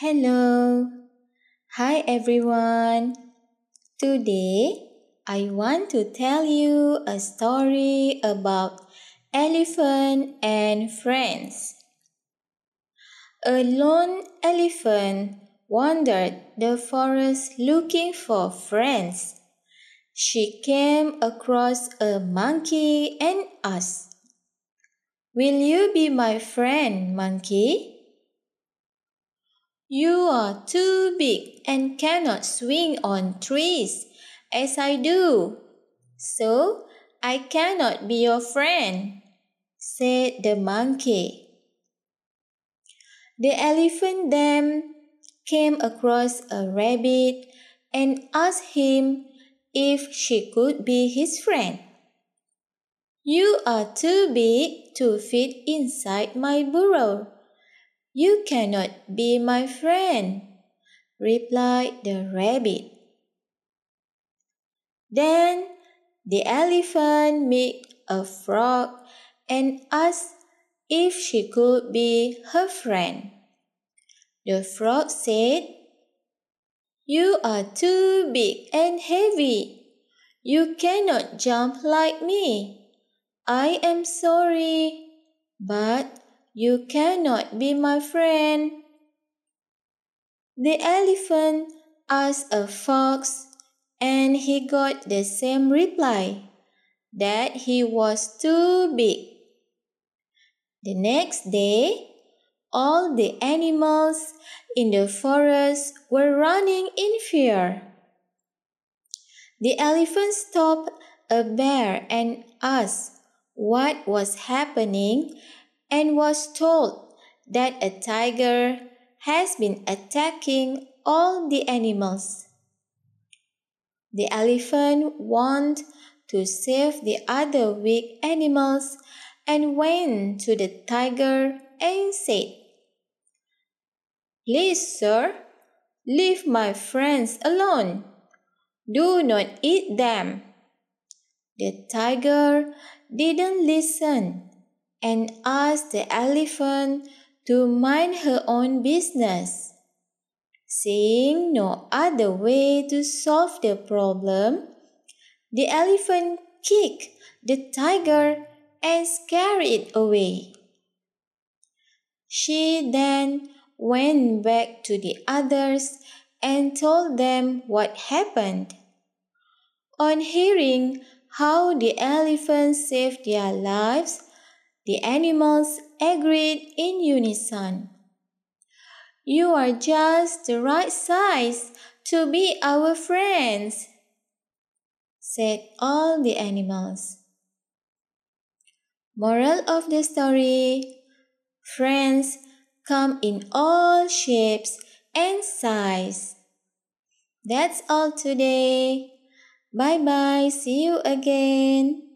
Hello. Hi everyone. Today I want to tell you a story about elephant and friends. A lone elephant wandered the forest looking for friends. She came across a monkey and asked, Will you be my friend, monkey? You are too big and cannot swing on trees as I do, so I cannot be your friend, said the monkey. The elephant then came across a rabbit and asked him if she could be his friend. You are too big to fit inside my burrow, you cannot be my friend, replied the rabbit. Then the elephant met a frog and asked if she could be her friend. The frog said, You are too big and heavy. You cannot jump like me. I am sorry, but you cannot be my friend. The elephant asked a fox, and he got the same reply that he was too big. The next day, all the animals in the forest were running in fear. The elephant stopped a bear and asked what was happening and was told that a tiger has been attacking all the animals. The elephant wanted to save the other weak animals and went to the tiger and said, Please, sir, leave my friends alone. Do not eat them. The tiger didn't listen and asked the elephant to mind her own business. Seeing no other way to solve the problem, the elephant kicked the tiger and scared it away. She then went back to the others and told them what happened. On hearing how the elephant saved their lives, the animals agreed in unison. You are just the right size to be our friends, said all the animals. Moral of the story Friends come in all shapes and size. That's all today. Bye bye. See you again.